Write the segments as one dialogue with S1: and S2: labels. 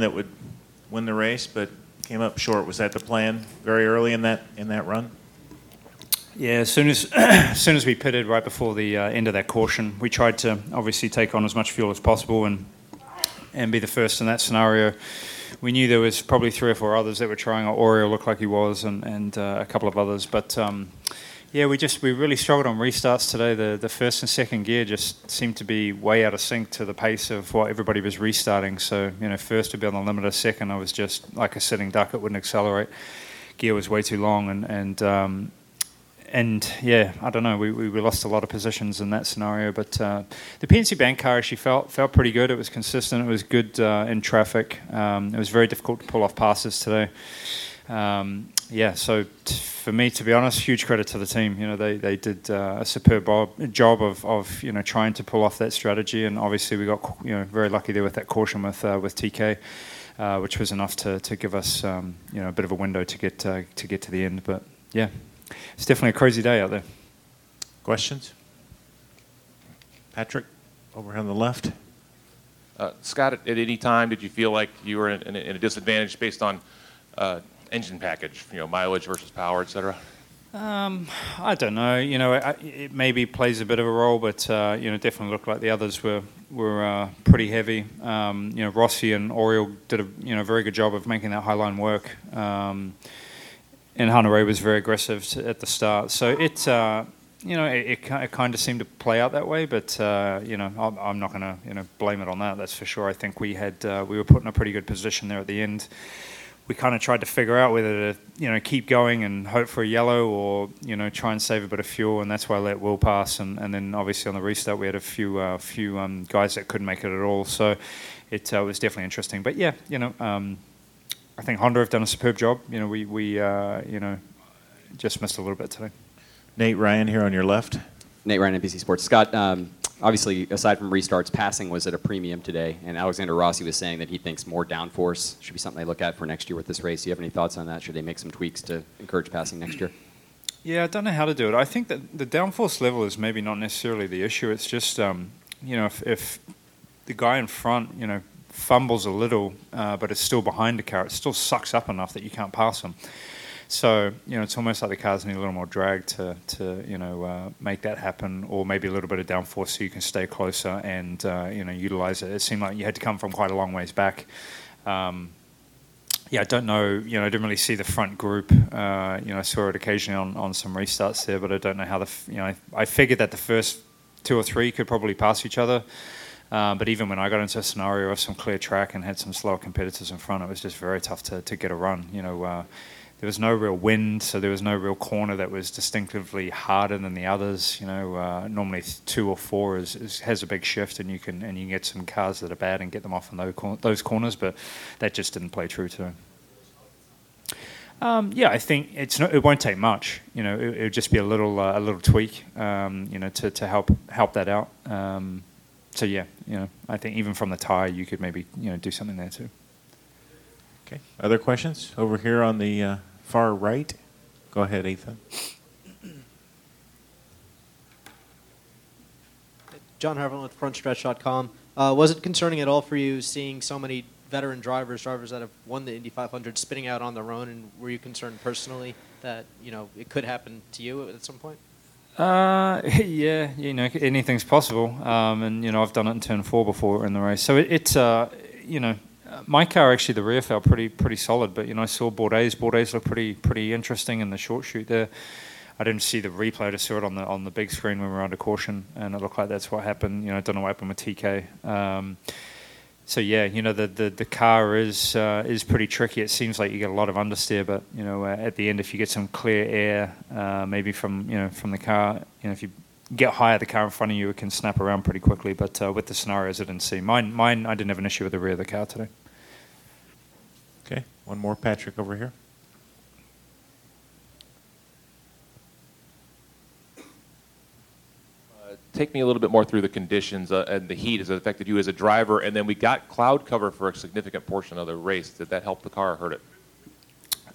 S1: that would win the race, but came up short. Was that the plan very early in that in that run?
S2: Yeah, as soon as as soon as we pitted right before the uh, end of that caution, we tried to obviously take on as much fuel as possible and and be the first in that scenario. We knew there was probably three or four others that were trying. Oriol looked like he was, and and uh, a couple of others, but. Um, yeah, we just we really struggled on restarts today. The the first and second gear just seemed to be way out of sync to the pace of what everybody was restarting. So you know, first to be on the limiter, second I was just like a sitting duck; it wouldn't accelerate. Gear was way too long, and and um, and yeah, I don't know. We, we, we lost a lot of positions in that scenario, but uh, the PNC Bank car actually felt felt pretty good. It was consistent. It was good uh, in traffic. Um, it was very difficult to pull off passes today. Um, yeah, so t- for me, to be honest, huge credit to the team. You know, they they did uh, a superb job of, of you know trying to pull off that strategy, and obviously we got you know very lucky there with that caution with uh, with TK, uh, which was enough to, to give us um, you know a bit of a window to get uh, to get to the end. But yeah, it's definitely a crazy day out there.
S1: Questions? Patrick, over here on the left.
S3: Uh, Scott, at, at, any time did you feel like you were in, in, in a disadvantage based on uh, engine package, you know, mileage versus power, et cetera?
S2: Um, I don't know. You know, it, it, maybe plays a bit of a role, but uh, you know, definitely looked like the others were were uh, pretty heavy. Um, you know, Rossi and Oriol did a you know very good job of making that high line work. Um, and Hunter-Reay was very aggressive to, at the start. So it, uh, you know, it, it, it, kind of seemed to play out that way. But uh, you know, I'm, I'm not going to you know blame it on that. That's for sure. I think we had uh, we were put in a pretty good position there at the end. We kind of tried to figure out whether to you know keep going and hope for a yellow or you know try and save a bit of fuel, and that's why I let Will pass. And, and then obviously on the restart we had a few uh, few um, guys that couldn't make it at all. So it uh, was definitely interesting. But yeah, you know. Um, I think Honda have done a superb job. You know, we, we uh, you know, just missed a little bit today.
S1: Nate Ryan here on your left.
S4: Nate Ryan, NBC Sports. Scott, um, obviously, aside from restarts, passing was at a premium today, and Alexander Rossi was saying that he thinks more downforce should be something they look at for next year with this race. Do you have any thoughts on that? Should they make some tweaks to encourage passing next year?
S2: Yeah, I don't know how to do it. I think that the downforce level is maybe not necessarily the issue. It's just, um, you know, if, if the guy in front, you know, fumbles a little, uh, but it's still behind the car. It still sucks up enough that you can't pass them. So you know, it's almost like the cars need a little more drag to, to you know uh, make that happen, or maybe a little bit of downforce so you can stay closer and uh, you know utilize it. It seemed like you had to come from quite a long ways back. Um, yeah, I don't know. You know, I didn't really see the front group. Uh, you know, I saw it occasionally on, on some restarts there, but I don't know how the. You know, I, I figured that the first two or three could probably pass each other. Uh, but even when I got into a scenario of some clear track and had some slower competitors in front, it was just very tough to, to get a run. You know, uh, there was no real wind, so there was no real corner that was distinctively harder than the others. You know, uh, normally two or four is, is, has a big shift, and you can and you can get some cars that are bad and get them off in those, those corners, but that just didn't play true to. Um, yeah, I think it's not, it won't take much. You know, it, will just be a little uh, a little tweak. Um, you know, to, to help help that out. Um, so yeah, you know, I think even from the tire, you could maybe you know do something there too.
S1: Okay. Other questions over here on the uh, far right? Go ahead, Ethan.
S5: John Harville with FrontStretch.com. Uh, was it concerning at all for you seeing so many veteran drivers, drivers that have won the Indy 500, spinning out on their own? And were you concerned personally that you know it could happen to you at some point?
S2: Uh, yeah, you know, anything's possible. Um, and, you know, I've done it in turn four before in the race. So it, it's, uh, you know, my car actually, the rear felt pretty pretty solid, but, you know, I saw Bourdais. Bourdais looked pretty pretty interesting in the short chute there. I didn't see the replay, I just saw it on the on the big screen when we were under caution, and it looked like that's what happened. You know, I don't know what happened with TK. Um, so yeah, you know the the, the car is uh, is pretty tricky. It seems like you get a lot of understeer, but you know uh, at the end, if you get some clear air, uh, maybe from you know from the car, you know if you get higher the car in front of you, it can snap around pretty quickly. But uh, with the scenarios, I didn't see mine. Mine, I didn't have an issue with the rear of the car today.
S1: Okay, one more, Patrick, over here.
S3: take me a little bit more through the conditions uh, and the heat as it affected you as a driver. And then we got cloud cover for a significant portion of the race. Did that help the car or hurt it?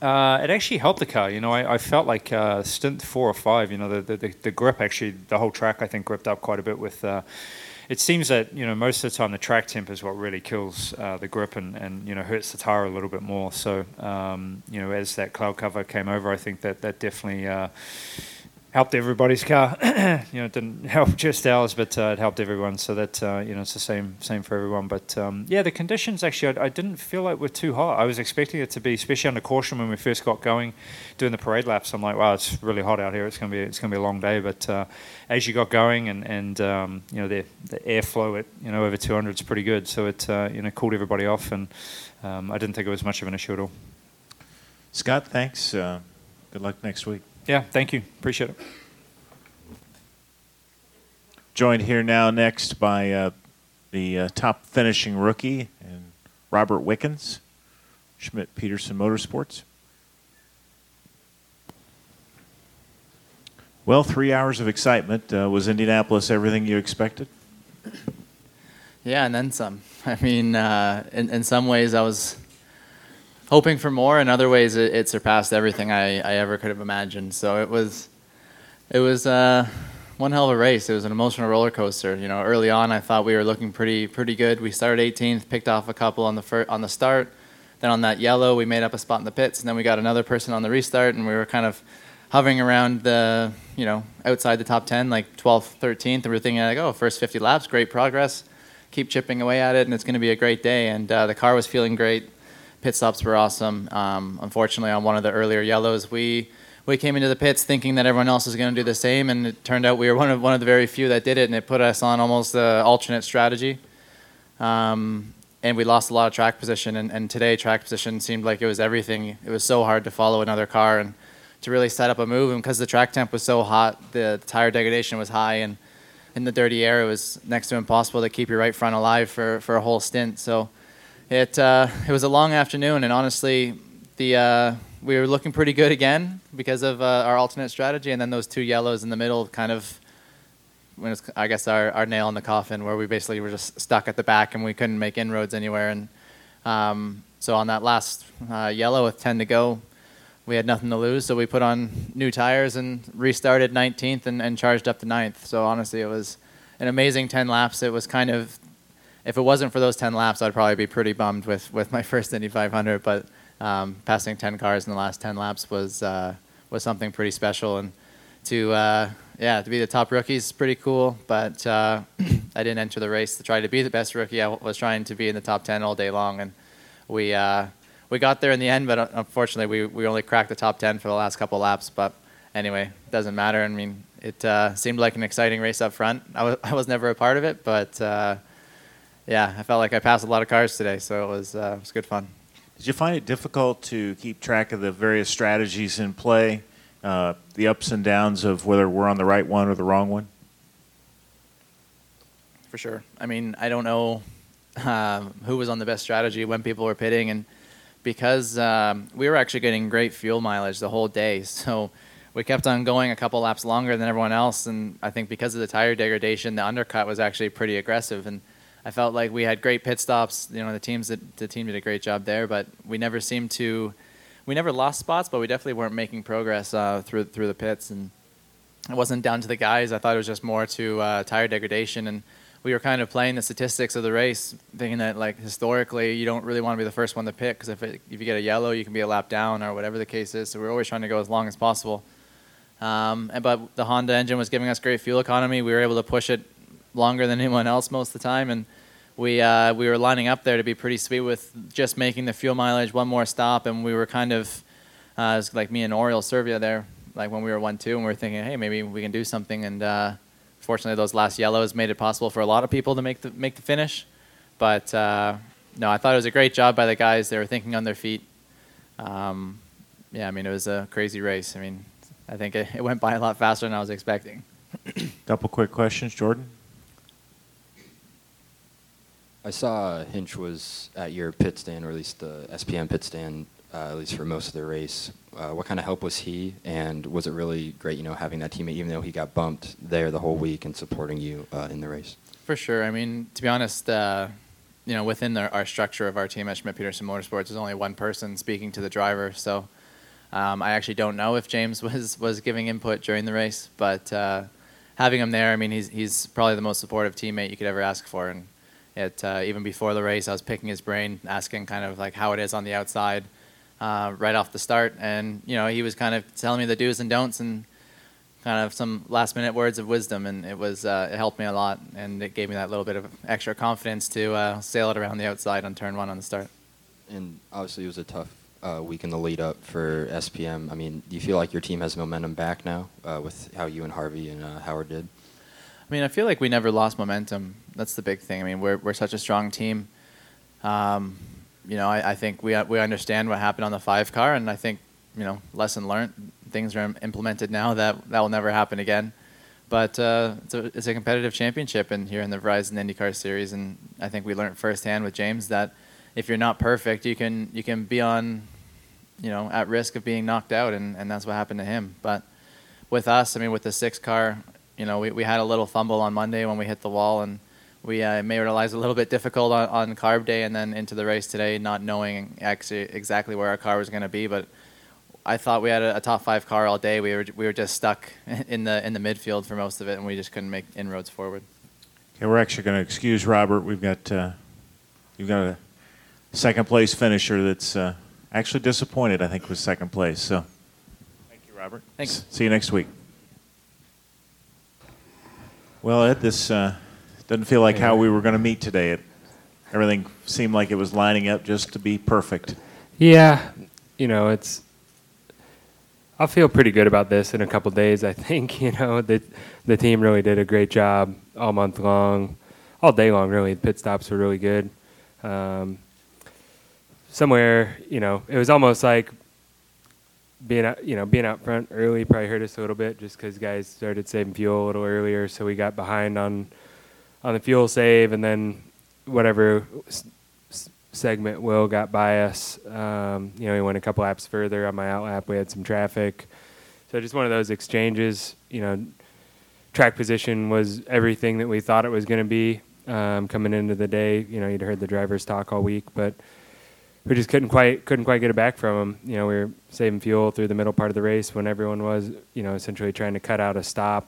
S2: Uh, it actually helped the car. You know, I, I felt like uh, stint four or five. You know, the, the, the grip actually, the whole track I think gripped up quite a bit with. It seems that you know most of the time the track temp is what really kills uh, the grip and, and you know hurts the tire a little bit more. So um, you know as that cloud cover came over, I think that that definitely uh, helped everybody's car. you know, it didn't help just ours, but uh, it helped everyone. So that uh, you know, it's the same same for everyone. But um, yeah, the conditions actually, I, I, didn't feel like were too hot. I was expecting it to be, especially under caution when we first got going, doing the parade laps. I'm like, wow, it's really hot out here. It's gonna be it's gonna be a long day. But uh, as you got going and and um, you know the the airflow at you know over 200 is pretty good. So it uh, you know cooled everybody off, and um, I didn't think it was much of an issue at all.
S1: Scott, thanks. Uh, good luck next week.
S2: Yeah, thank you. Appreciate it.
S1: Joined here now next by uh, the uh, top finishing rookie and Robert Wickens, Schmidt Peterson Motorsports. Well, three hours of excitement. Uh, was Indianapolis everything you expected?
S6: Yeah, and then some. I mean, uh, in, in some ways, I was hoping for more. In other ways, it, it surpassed everything I, I ever could have imagined. So it was, it was uh, one hell of a race. It was an emotional roller coaster. You know, early on, I thought we were looking pretty pretty good. We started 18th, picked off a couple on the fir- on the start. Then on that yellow, we made up a spot in the pits, and then we got another person on the restart, and we were kind of hovering around the you know outside the top 10, like 12th, 13th, and we are thinking like, oh, first 50 laps, great progress. Keep chipping away at it, and it's going to be a great day. And uh, the car was feeling great pit stops were awesome. Um, unfortunately, on one of the earlier yellows, we we came into the pits thinking that everyone else was going to do the same, and it turned out we were one of one of the very few that did it, and it put us on almost the alternate strategy. Um, and we lost a lot of track position, and, and today track position seemed like it was everything. It was so hard to follow another car and to really set up a move, and because the track temp was so hot, the tire degradation was high, and in the dirty air, it was next to impossible to keep your right front alive for, for a whole stint. So it uh, it was a long afternoon, and honestly, the uh, we were looking pretty good again because of uh, our alternate strategy, and then those two yellows in the middle kind of. It's, I guess our, our nail in the coffin, where we basically were just stuck at the back and we couldn't make inroads anywhere. And um, so on that last uh, yellow with 10 to go, we had nothing to lose, so we put on new tires and restarted 19th and, and charged up to 9th. So honestly, it was an amazing 10 laps. It was kind of if it wasn't for those 10 laps, I'd probably be pretty bummed with, with my first Indy 500. But um, passing 10 cars in the last 10 laps was uh, was something pretty special, and to uh, yeah to be the top rookie is pretty cool. But uh, I didn't enter the race to try to be the best rookie. I was trying to be in the top 10 all day long, and we uh, we got there in the end. But uh, unfortunately, we we only cracked the top 10 for the last couple laps. But anyway, doesn't matter. I mean, it uh, seemed like an exciting race up front. I was I was never a part of it, but yeah, I felt like I passed a lot of cars today, so it was uh, it was good fun.
S1: Did you find it difficult to keep track of the various strategies in play, uh, the ups and downs of whether we're on the right one or the wrong one?
S6: For sure. I mean, I don't know um, who was on the best strategy when people were pitting, and because um, we were actually getting great fuel mileage the whole day, so we kept on going a couple laps longer than everyone else, and I think because of the tire degradation, the undercut was actually pretty aggressive and I felt like we had great pit stops. You know, the teams that the team did a great job there, but we never seemed to. We never lost spots, but we definitely weren't making progress uh, through through the pits, and it wasn't down to the guys. I thought it was just more to uh, tire degradation, and we were kind of playing the statistics of the race, thinking that like historically you don't really want to be the first one to pit because if it, if you get a yellow, you can be a lap down or whatever the case is. So we are always trying to go as long as possible. Um, but the Honda engine was giving us great fuel economy. We were able to push it longer than anyone else most of the time, and we uh, we were lining up there to be pretty sweet with just making the fuel mileage one more stop, and we were kind of uh, like me and Oriol Servia there, like when we were one two, and we were thinking, hey, maybe we can do something. And uh, fortunately, those last yellows made it possible for a lot of people to make the make the finish. But uh, no, I thought it was a great job by the guys. They were thinking on their feet. Um, yeah, I mean, it was a crazy race. I mean, I think it went by a lot faster than I was expecting.
S1: Couple quick questions, Jordan.
S7: I saw Hinch was at your pit stand, or at least the SPM pit stand, uh, at least for most of the race. Uh, what kind of help was he, and was it really great, you know, having that teammate, even though he got bumped there the whole week and supporting you uh, in the race?
S6: For sure. I mean, to be honest, uh, you know, within the, our structure of our team at Schmidt Peterson Motorsports, there's only one person speaking to the driver. So um, I actually don't know if James was was giving input during the race, but uh, having him there, I mean, he's he's probably the most supportive teammate you could ever ask for. And it uh, even before the race, I was picking his brain, asking kind of like how it is on the outside, uh, right off the start. And you know, he was kind of telling me the do's and don'ts and kind of some last minute words of wisdom, and it was uh, it helped me a lot, and it gave me that little bit of extra confidence to uh, sail it around the outside on turn one on the start.
S7: And obviously, it was a tough uh, week in the lead up for SPM. I mean, do you feel like your team has momentum back now uh, with how you and Harvey and uh, Howard did?
S6: I mean, I feel like we never lost momentum. That's the big thing. I mean, we're we're such a strong team. Um, you know, I, I think we we understand what happened on the five car, and I think you know, lesson learned. Things are implemented now that that will never happen again. But uh, it's, a, it's a competitive championship, and here in the Verizon IndyCar Series, and I think we learned firsthand with James that if you're not perfect, you can you can be on, you know, at risk of being knocked out, and, and that's what happened to him. But with us, I mean, with the six car, you know, we, we had a little fumble on Monday when we hit the wall, and we uh, made our lives a little bit difficult on, on carb day, and then into the race today, not knowing actually exactly where our car was going to be, but I thought we had a, a, top five car all day. We were we were just stuck in the in the midfield for most of it, and we just couldn't make inroads forward.
S1: Okay, we're actually going to excuse Robert. We've got uh, you've got a second place finisher that's uh, actually disappointed. I think with second place. So, thank you, Robert.
S6: Thanks.
S1: S- see you next week. Well, Ed, this uh, doesn't feel like how we were going to meet today. It, everything seemed like it was lining up just to be perfect.
S8: Yeah, you know, it's I'll feel pretty good about this in a couple days. I think you know the the team really did a great job all month long, all day long. Really, the pit stops were really good. Um, somewhere, you know, it was almost like being out, you know, being out front early probably hurt us a little bit just because guys started saving fuel a little earlier, so we got behind on on the fuel save, and then whatever segment Will got by us. Um, you know, he went a couple laps further on my out lap. We had some traffic. So just one of those exchanges. You know, track position was everything that we thought it was going to be um, coming into the day. You know, you'd heard the drivers talk all week, but we just couldn't quite couldn't quite get it back from them. You know, we were saving fuel through the middle part of the race when everyone was, you know, essentially trying to cut out a stop.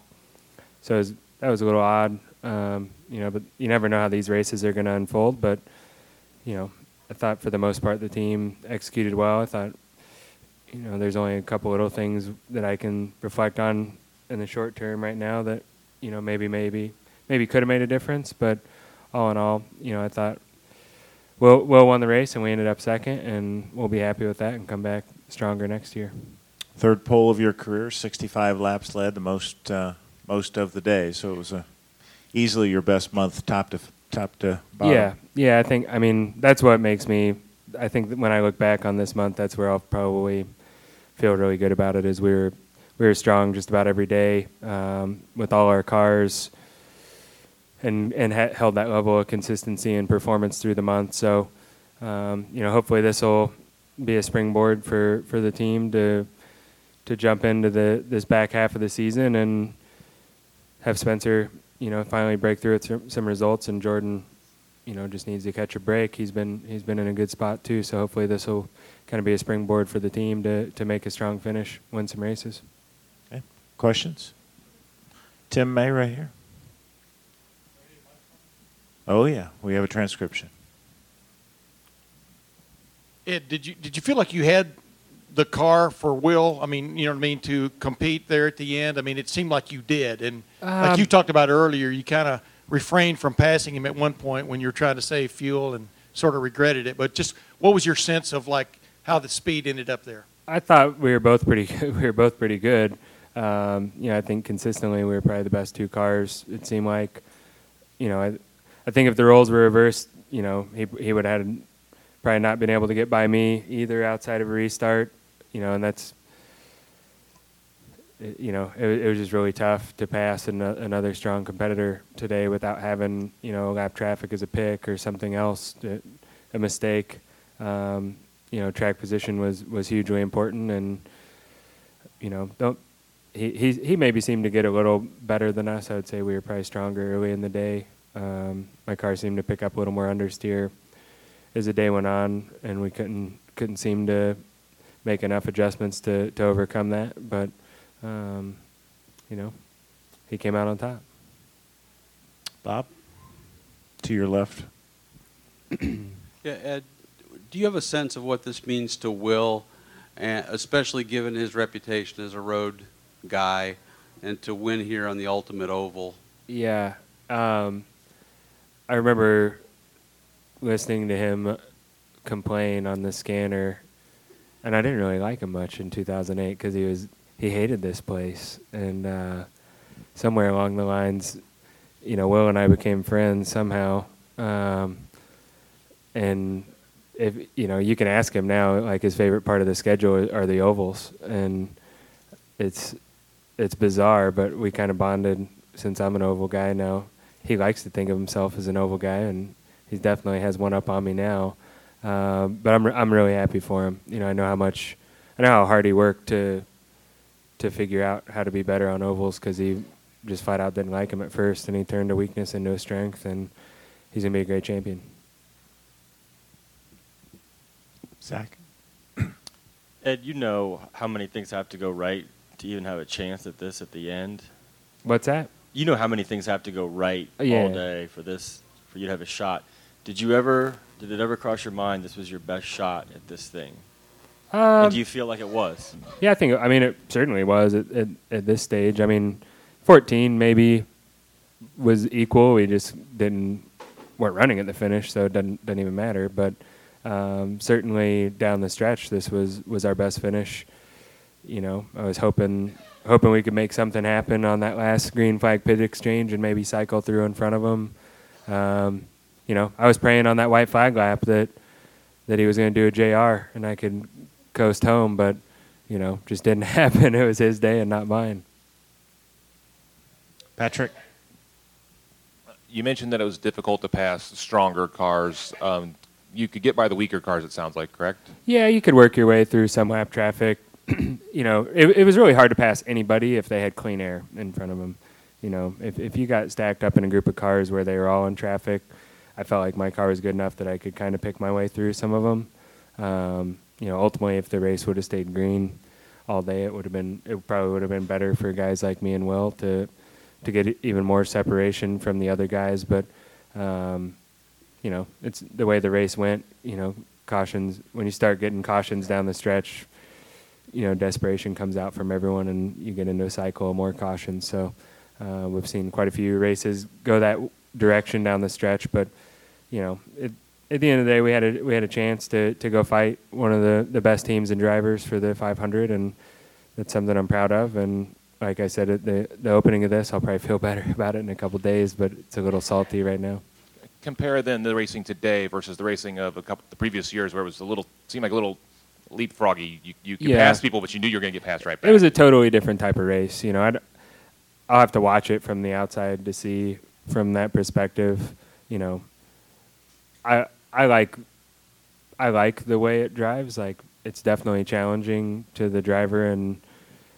S8: So was, that was a little odd. Um, you know, but you never know how these races are going to unfold. But you know, I thought for the most part the team executed well. I thought, you know, there's only a couple little things that I can reflect on in the short term right now that, you know, maybe, maybe, maybe could have made a difference. But all in all, you know, I thought Will Will won the race and we ended up second, and we'll be happy with that and come back stronger next year.
S1: Third pole of your career, 65 laps led, the most uh, most of the day. So it was a easily your best month, top to top to bottom.
S8: Yeah, yeah. I think. I mean, that's what makes me. I think that when I look back on this month, that's where I'll probably feel really good about it. Is we were we were strong just about every day um, with all our cars, and and ha- held that level of consistency and performance through the month. So, um, you know, hopefully this will be a springboard for, for the team to to jump into the this back half of the season and have Spencer you know, finally break through with some results. And Jordan, you know, just needs to catch a break. He's been he's been in a good spot too. So hopefully this will kind of be a springboard for the team to to make a strong finish, win some races.
S1: Okay. Questions? Tim May right here. Oh yeah, we have a transcription.
S9: Ed, did you did you feel like you had the car for Will? I mean, you know what I mean, to compete there at the end. I mean, it seemed like you did, and um, like you talked about earlier, you kind of refrained from passing him at one point when you were trying to save fuel and sort of regretted it. But just what was your sense of like how the speed ended up there?
S8: I thought we were both pretty. Good. We were both pretty good. Um, you know, I think consistently we were probably the best two cars. It seemed like, you know, I, think if the roles were reversed, you know, he he would have probably not been able to get by me either outside of a restart you know, and that's, you know, it, it was just really tough to pass an, another strong competitor today without having, you know, lap traffic as a pick or something else, to, a mistake. Um, you know, track position was, was hugely important, and you know, don't he, he he maybe seemed to get a little better than us. I would say we were probably stronger early in the day. Um, my car seemed to pick up a little more understeer as the day went on, and we couldn't couldn't seem to make enough adjustments to, to overcome that. But, um, you know, he came out on top.
S1: Bob, to your left.
S10: Yeah, Ed, do you have a sense of what this means to Will, and especially given his reputation as a road guy, and to win here on the Ultimate Oval?
S8: Yeah. Um, I remember listening to him complain on the scanner, and I didn't really like him much in 2008 because he was he hated this place, and uh, somewhere along the lines, you know, Will and I became friends somehow, um, and if you know, you can ask him now, like his favorite part of the schedule are the ovals, and it's it's bizarre, but we kind of bonded since I'm an oval guy now. He likes to think of himself as an oval guy, and he definitely has one up on me now. Um, but I'm I'm really happy for him. You know, I know how much, I know how hard he worked to to figure out how to be better on ovals because he just flat out didn't like him at first, and he turned a weakness into a strength, and he's gonna be a great champion.
S1: Zach.
S11: Ed, you know how many things have to go right to even have a chance at this at the end.
S8: What's that?
S11: You know how many things have to go right
S8: Oh, yeah.
S11: all day for this for you to have a shot. Did you ever did it ever cross your mind this was your best shot at this thing?
S8: Um,
S11: do you feel like it was?
S8: Yeah, I think. I mean, it certainly was at, at, at this stage. I mean, 14 maybe was equal. We just didn't weren't running at the finish, so it doesn't doesn't even matter. But um, certainly down the stretch, this was was our best finish. You know, I was hoping hoping we could make something happen on that last green flag pit exchange and maybe cycle through in front of them. Um, you know, I was praying on that white flag lap that that he was going to do a JR and I could coast home, but you know, just didn't happen. It was his day and not mine.
S1: Patrick.
S3: You mentioned that it was difficult to pass stronger cars. Um, you could get by the weaker cars, it sounds like, correct?
S8: Yeah, you could work your way through some lap traffic. you know, it, it was really hard to pass anybody if they had clean air in front of them. You know, if if you got stacked up in a group of cars where they were all in traffic, I felt like my car was good enough that I could kind of pick my way through some of them. Um, you know, ultimately, if the race would have stayed green all day, it would have been it probably would have been better for guys like me and Will to to get even more separation from the other guys. But um, you know, it's the way the race went. You know, cautions when you start getting cautions down the stretch, you know, desperation comes out from everyone, and you get into a cycle of more caution. So uh, we've seen quite a few races go that direction down the stretch, but you know, it, at the end of the day, we had a we had a chance to to go fight one of the the best teams and drivers for the 500, and that's something I'm proud of. And like I said at the the opening of this, I'll probably feel better about it in a couple days, but it's a little salty right now.
S3: Compare then the racing today versus the racing of a couple the previous years, where it was a little seemed like a little leapfroggy. You you could
S8: Yeah.
S3: pass people, but you knew you were going to get passed right back.
S8: It was a totally different type of race. You know, I'd, I'll have to watch it from the outside to see from that perspective. You know, I I like I like the way it drives. Like it's definitely challenging to the driver, and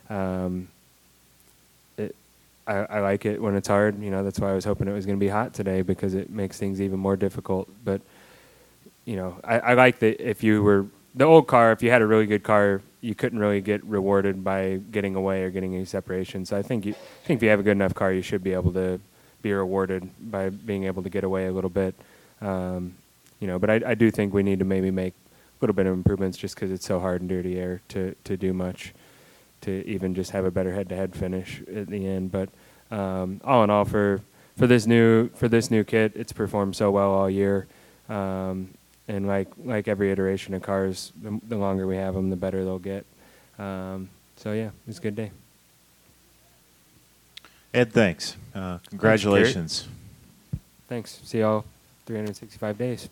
S8: um, it I, I like it when it's hard. You know, that's why I was hoping it was going to be hot today because it makes things even more difficult. But you know, I, I like that if you were the old car, if you had a really good car, you couldn't really get rewarded by getting away or getting any separation. So I think you I think if you have a good enough car, you should be able to be rewarded by being able to get away a little bit. Um, you know, but I, I do think we need to maybe make a little bit of improvements just because it's so hard in dirty air to, to do much, to even just have a better head-to-head finish at the end. But um, all in all, for for this new for this new kit, it's performed so well all year. Um, and like like every iteration of cars, the, the longer we have them, the better they'll get. Um, so yeah, it's a good day.
S1: Ed, thanks. Uh, congratulations.
S8: Thanks. See y'all 365 days.